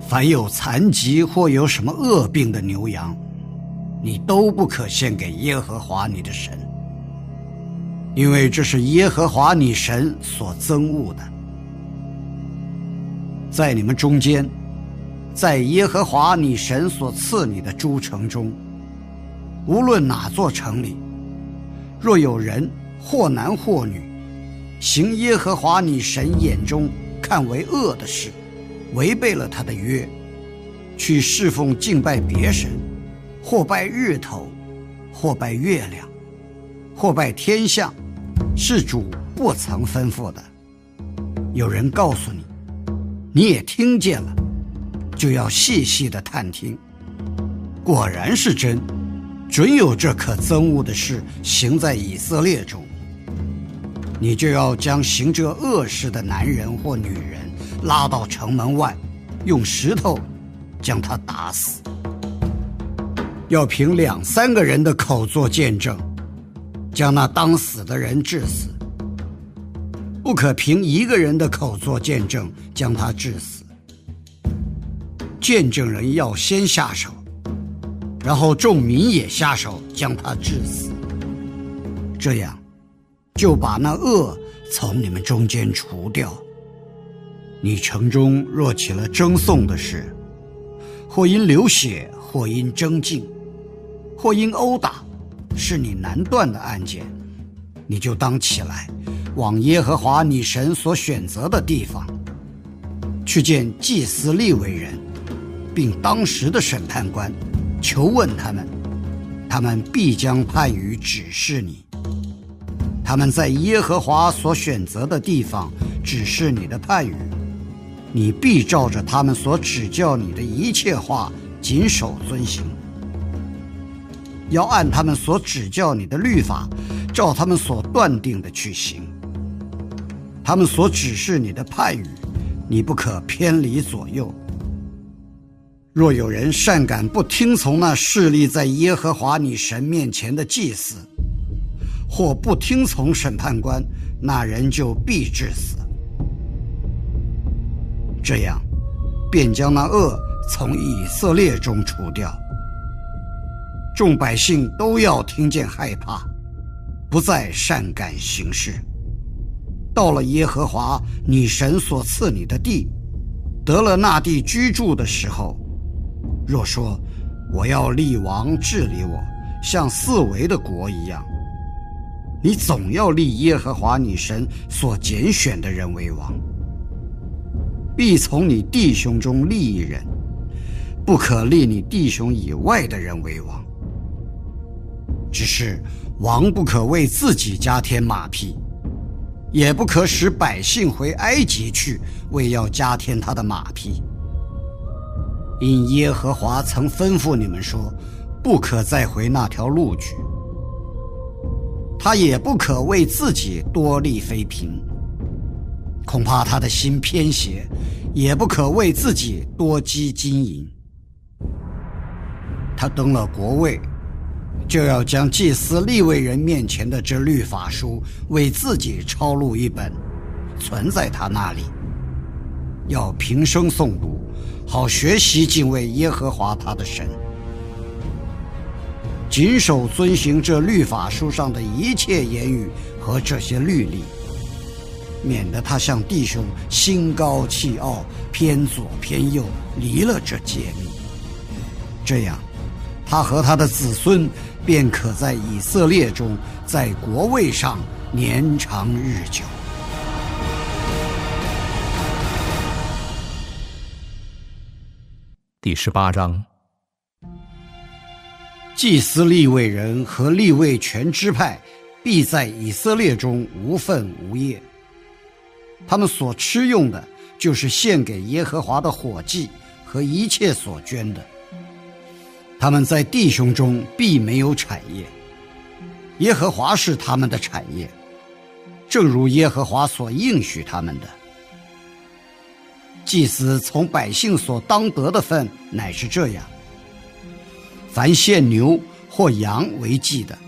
凡有残疾或有什么恶病的牛羊，你都不可献给耶和华你的神。因为这是耶和华你神所憎恶的，在你们中间，在耶和华你神所赐你的诸城中，无论哪座城里，若有人或男或女，行耶和华你神眼中看为恶的事，违背了他的约，去侍奉敬拜别神，或拜日头，或拜月亮，或拜天象。是主不曾吩咐的。有人告诉你，你也听见了，就要细细的探听。果然是真，准有这可憎恶的事行在以色列中。你就要将行这恶事的男人或女人拉到城门外，用石头将他打死。要凭两三个人的口做见证。将那当死的人致死，不可凭一个人的口做见证将他致死。见证人要先下手，然后众民也下手将他致死。这样，就把那恶从你们中间除掉。你城中若起了争讼的事，或因流血，或因争竞，或因殴打。是你难断的案件，你就当起来，往耶和华你神所选择的地方，去见祭司立为人，并当时的审判官，求问他们，他们必将判语指示你。他们在耶和华所选择的地方指示你的判语，你必照着他们所指教你的一切话谨守遵行。要按他们所指教你的律法，照他们所断定的去行。他们所指示你的判语，你不可偏离左右。若有人善敢不听从那势力在耶和华你神面前的祭司，或不听从审判官，那人就必致死。这样，便将那恶从以色列中除掉。众百姓都要听见害怕，不再善感行事。到了耶和华你神所赐你的地，得了那地居住的时候，若说我要立王治理我，像四维的国一样，你总要立耶和华你神所拣选的人为王，必从你弟兄中立一人，不可立你弟兄以外的人为王。只是王不可为自己加添马匹，也不可使百姓回埃及去，为要加添他的马匹。因耶和华曾吩咐你们说，不可再回那条路去。他也不可为自己多立妃嫔，恐怕他的心偏邪；也不可为自己多积金银。他登了国位。就要将祭司立位人面前的这律法书为自己抄录一本，存在他那里，要平生诵读，好学习敬畏耶和华他的神，谨守遵行这律法书上的一切言语和这些律例，免得他向弟兄心高气傲，偏左偏右，离了这诫命。这样，他和他的子孙便可在以色列中，在国位上年长日久。第十八章，祭司立位人和立位全支派，必在以色列中无份无业。他们所吃用的，就是献给耶和华的火祭和一切所捐的。他们在弟兄中必没有产业，耶和华是他们的产业，正如耶和华所应许他们的。祭司从百姓所当得的份乃是这样：凡献牛或羊为祭的，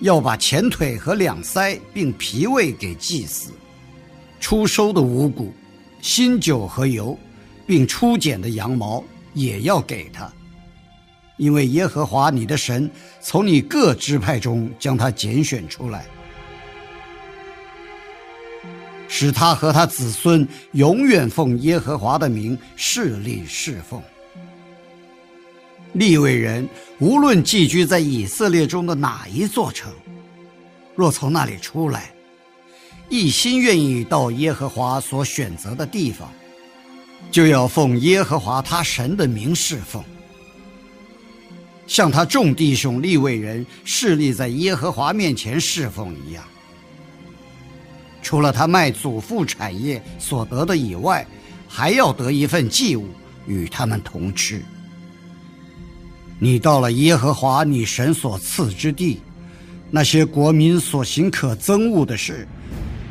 要把前腿和两腮并脾胃给祭司；出收的五谷、新酒和油，并初剪的羊毛也要给他，因为耶和华你的神从你各支派中将他拣选出来。使他和他子孙永远奉耶和华的名侍立侍奉。利未人无论寄居在以色列中的哪一座城，若从那里出来，一心愿意到耶和华所选择的地方，就要奉耶和华他神的名侍奉，像他众弟兄利未人侍立在耶和华面前侍奉一样。除了他卖祖父产业所得的以外，还要得一份祭物与他们同吃。你到了耶和华你神所赐之地，那些国民所行可憎恶的事，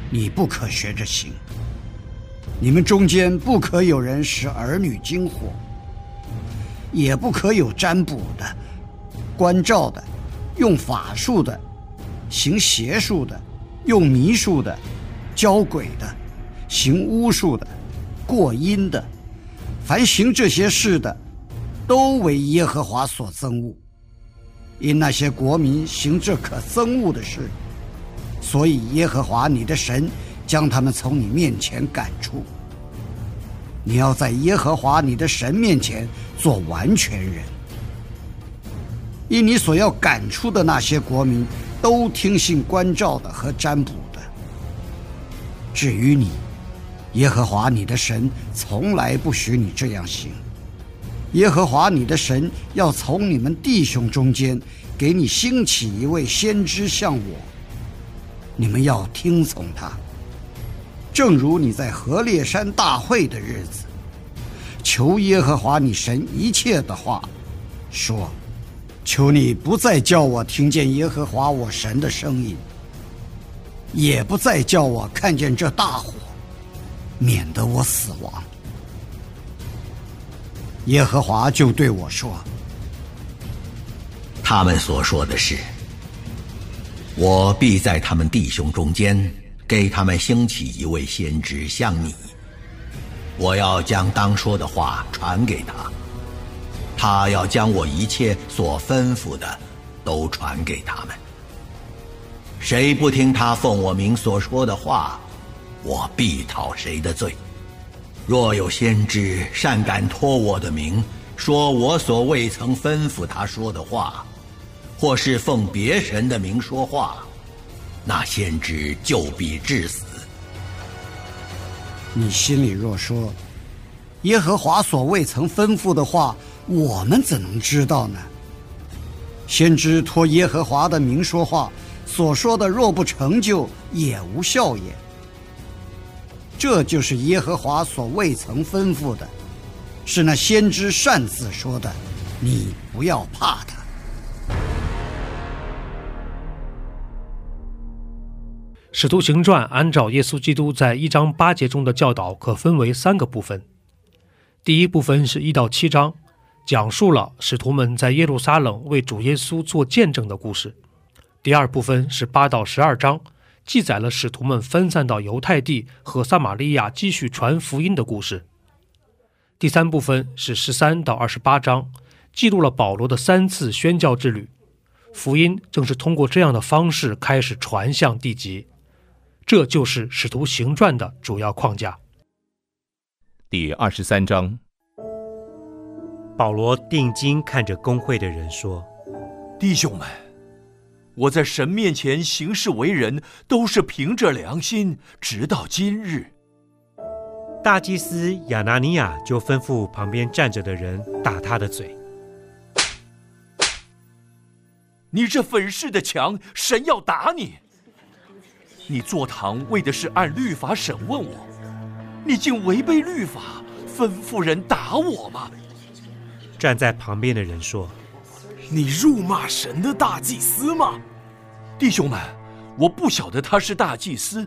你不可学着行。你们中间不可有人使儿女惊火，也不可有占卜的、关照的、用法术的、行邪术的、用迷术的。教鬼的，行巫术的，过阴的，凡行这些事的，都为耶和华所憎恶。因那些国民行这可憎恶的事，所以耶和华你的神将他们从你面前赶出。你要在耶和华你的神面前做完全人。因你所要赶出的那些国民，都听信关照的和占卜的。至于你，耶和华你的神从来不许你这样行。耶和华你的神要从你们弟兄中间给你兴起一位先知像我，你们要听从他。正如你在何烈山大会的日子，求耶和华你神一切的话，说：求你不再叫我听见耶和华我神的声音。也不再叫我看见这大火，免得我死亡。耶和华就对我说：“他们所说的是，我必在他们弟兄中间给他们兴起一位先知，像你。我要将当说的话传给他，他要将我一切所吩咐的都传给他们。”谁不听他奉我名所说的话，我必讨谁的罪。若有先知善敢托我的名说我所未曾吩咐他说的话，或是奉别神的名说话，那先知就必致死。你心里若说，耶和华所未曾吩咐的话，我们怎能知道呢？先知托耶和华的名说话。所说的若不成就，也无效也。这就是耶和华所未曾吩咐的，是那先知擅自说的。你不要怕他。使徒行传按照耶稣基督在一章八节中的教导，可分为三个部分。第一部分是一到七章，讲述了使徒们在耶路撒冷为主耶稣做见证的故事。第二部分是八到十二章，记载了使徒们分散到犹太地和撒玛利亚继续传福音的故事。第三部分是十三到二十八章，记录了保罗的三次宣教之旅。福音正是通过这样的方式开始传向地极。这就是使徒行传的主要框架。第二十三章，保罗定睛看着工会的人说：“弟兄们，我在神面前行事为人，都是凭着良心，直到今日。”大祭司亚拿尼亚就吩咐旁边站着的人打他的嘴：“你这粉饰的墙，神要打你！你坐堂为的是按律法审问我，你竟违背律法，吩咐人打我吗？”站在旁边的人说：“你辱骂神的大祭司吗？弟兄们，我不晓得他是大祭司。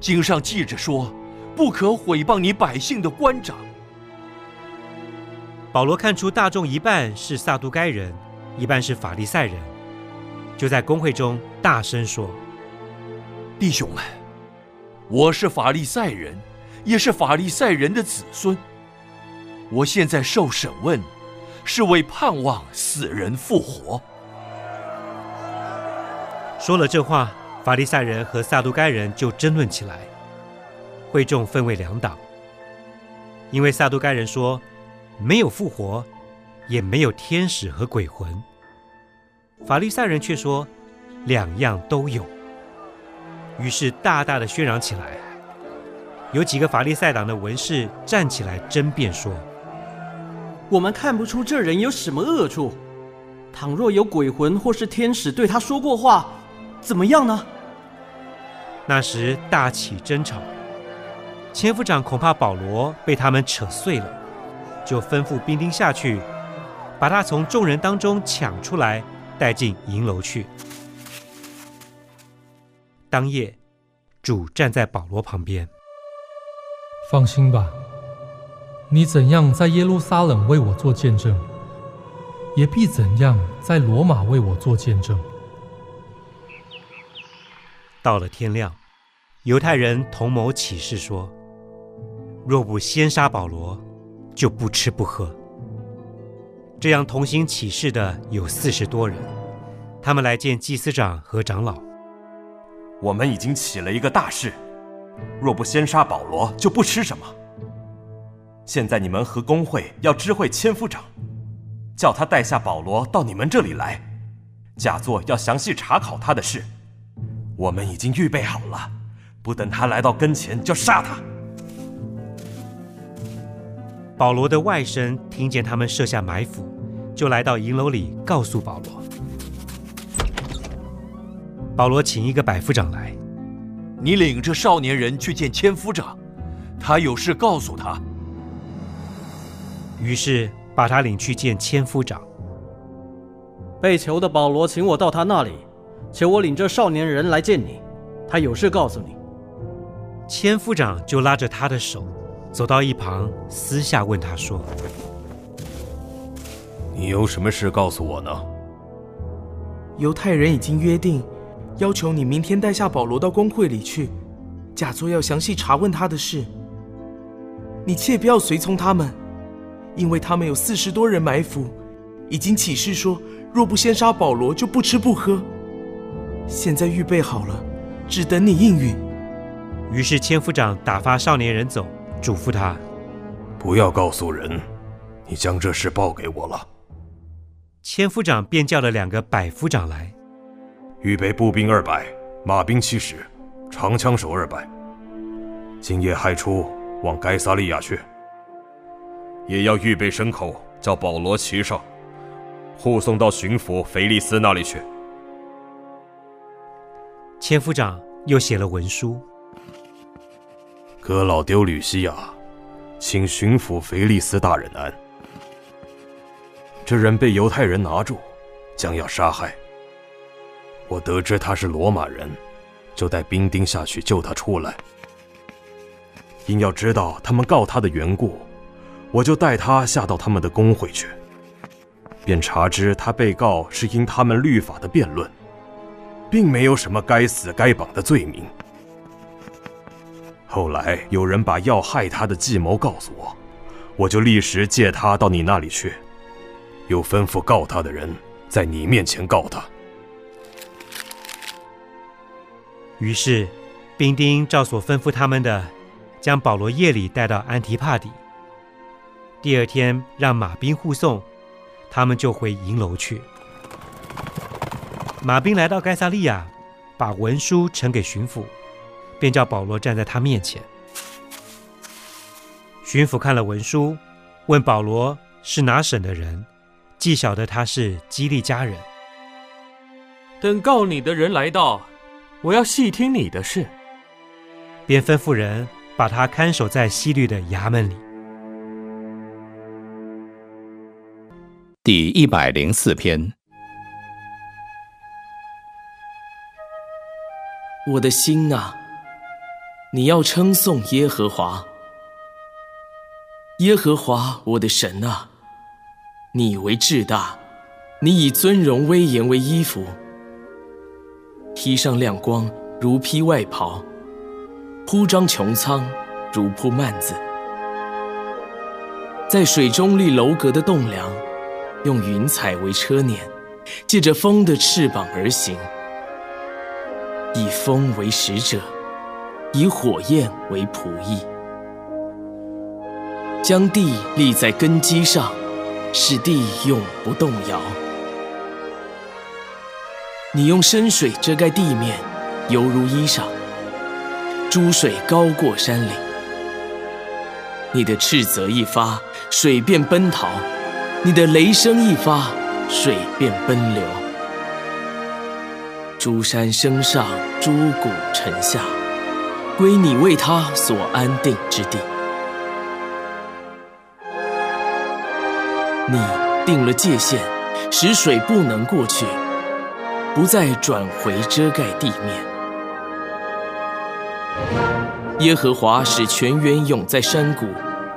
经上记着说。”不可毁谤你百姓的官长。保罗看出大众一半是撒都该人，一半是法利赛人，就在公会中大声说：“弟兄们，我是法利赛人，也是法利赛人的子孙。我现在受审问，是为盼望死人复活。”说了这话，法利赛人和撒都该人就争论起来。会众分为两党，因为撒都该人说没有复活，也没有天使和鬼魂；法利赛人却说两样都有。于是大大的喧嚷起来。有几个法利赛党的文士站起来争辩说：“我们看不出这人有什么恶处。倘若有鬼魂或是天使对他说过话，怎么样呢？”那时大起争吵。千夫长恐怕保罗被他们扯碎了，就吩咐兵丁下去，把他从众人当中抢出来，带进营楼去。当夜，主站在保罗旁边，放心吧，你怎样在耶路撒冷为我做见证，也必怎样在罗马为我做见证。到了天亮，犹太人同谋起誓说。若不先杀保罗，就不吃不喝。这样同心起誓的有四十多人，他们来见祭司长和长老。我们已经起了一个大事，若不先杀保罗，就不吃什么。现在你们和工会要知会千夫长，叫他带下保罗到你们这里来，假作要详细查考他的事。我们已经预备好了，不等他来到跟前就杀他。保罗的外甥听见他们设下埋伏，就来到营楼里告诉保罗。保罗请一个百夫长来，你领着少年人去见千夫长，他有事告诉他。于是把他领去见千夫长。被囚的保罗请我到他那里，求我领着少年人来见你，他有事告诉你。千夫长就拉着他的手。走到一旁，私下问他说：“你有什么事告诉我呢？”犹太人已经约定，要求你明天带下保罗到公会里去，假作要详细查问他的事。你切不要随从他们，因为他们有四十多人埋伏，已经起誓说，若不先杀保罗，就不吃不喝。现在预备好了，只等你应允。于是千夫长打发少年人走。嘱咐他，不要告诉人，你将这事报给我了。千夫长便叫了两个百夫长来，预备步兵二百，马兵七十，长枪手二百。今夜亥初往该萨利亚去，也要预备牲口，叫保罗骑上，护送到巡抚腓利斯那里去。千夫长又写了文书。哥老丢吕西亚，请巡抚腓利斯大人安。这人被犹太人拿住，将要杀害。我得知他是罗马人，就带兵丁下去救他出来。因要知道他们告他的缘故，我就带他下到他们的公会去，便查知他被告是因他们律法的辩论，并没有什么该死该绑的罪名。后来有人把要害他的计谋告诉我，我就立时借他到你那里去，又吩咐告他的人在你面前告他。于是，兵丁照所吩咐他们的，将保罗夜里带到安提帕底。第二天让马兵护送，他们就回营楼去。马兵来到该萨利亚，把文书呈给巡抚，便叫保罗站在他面前。巡抚看了文书，问保罗是哪省的人，既晓得他是基利家人。等告你的人来到，我要细听你的事。便吩咐人把他看守在西律的衙门里。第一百零四篇。我的心啊，你要称颂耶和华。耶和华我的神啊，你为至大，你以尊荣威严为衣服，披上亮光如披外袍，铺张穹苍如铺幔子，在水中立楼阁的栋梁，用云彩为车辇，借着风的翅膀而行。以风为使者，以火焰为仆役，将地立在根基上，使地永不动摇。你用深水遮盖地面，犹如衣裳；珠水高过山岭。你的斥责一发，水便奔逃；你的雷声一发，水便奔流。诸山升上，诸谷沉下，归你为他所安定之地。你定了界限，使水不能过去，不再转回遮盖地面。耶和华使泉源涌在山谷，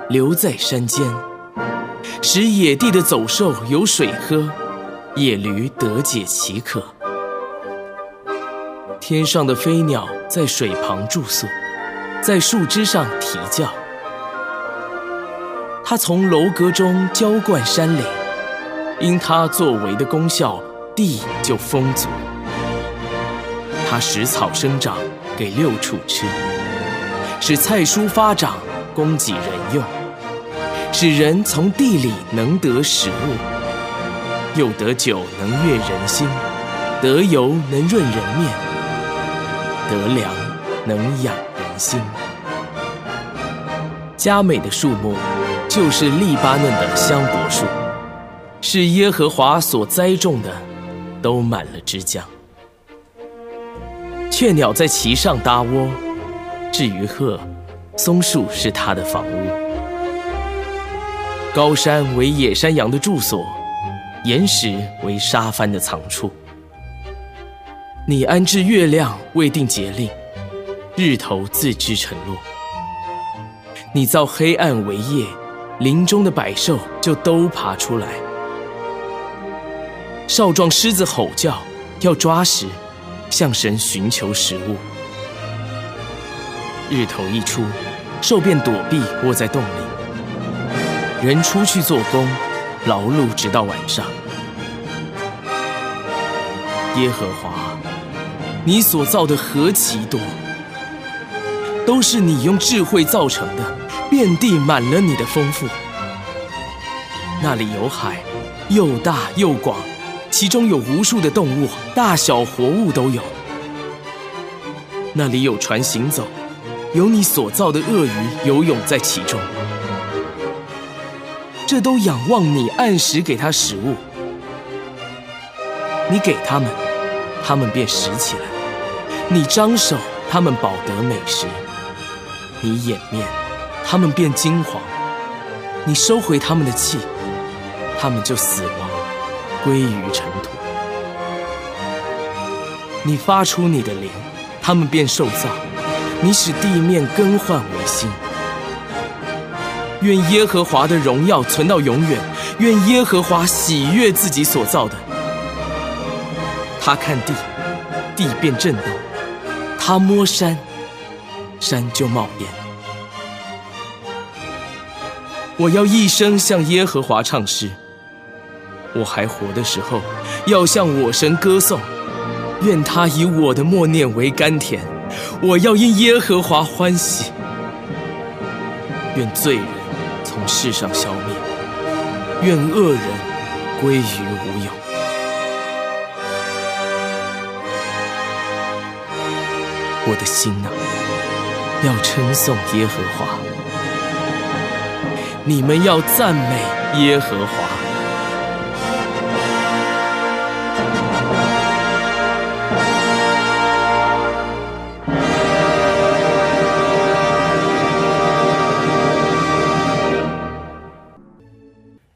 流在山间，使野地的走兽有水喝，野驴得解其渴。天上的飞鸟在水旁住宿，在树枝上啼叫。他从楼阁中浇灌山岭，因他作为的功效，地就丰足。它使草生长，给六畜吃；使菜蔬发长，供给人用；使人从地里能得食物，又得酒能悦人心，得油能润人面。得粮能养人心，佳美的树木就是利巴嫩的香柏树，是耶和华所栽种的，都满了枝浆。雀鸟在其上搭窝，至于鹤，松树是它的房屋。高山为野山羊的住所，岩石为沙帆的藏处。你安置月亮，未定节令，日头自知沉落。你造黑暗为夜，林中的百兽就都爬出来。少壮狮子吼叫，要抓食，向神寻求食物。日头一出，兽便躲避，窝在洞里。人出去做工，劳碌直到晚上。耶和华。你所造的何其多，都是你用智慧造成的，遍地满了你的丰富。那里有海，又大又广，其中有无数的动物，大小活物都有。那里有船行走，有你所造的鳄鱼游泳在其中。这都仰望你按时给他食物，你给他们，他们便拾起来。你张手，他们饱得美食；你掩面，他们便惊惶；你收回他们的气，他们就死亡，归于尘土。你发出你的灵，他们便受造；你使地面更换为新。愿耶和华的荣耀存到永远，愿耶和华喜悦自己所造的。他看地，地便震动。他摸山，山就冒烟。我要一生向耶和华唱诗。我还活的时候，要向我神歌颂。愿他以我的默念为甘甜。我要因耶和华欢喜。愿罪人从世上消灭，愿恶人归于无有。我的心呐，要称颂耶和华，你们要赞美耶和华。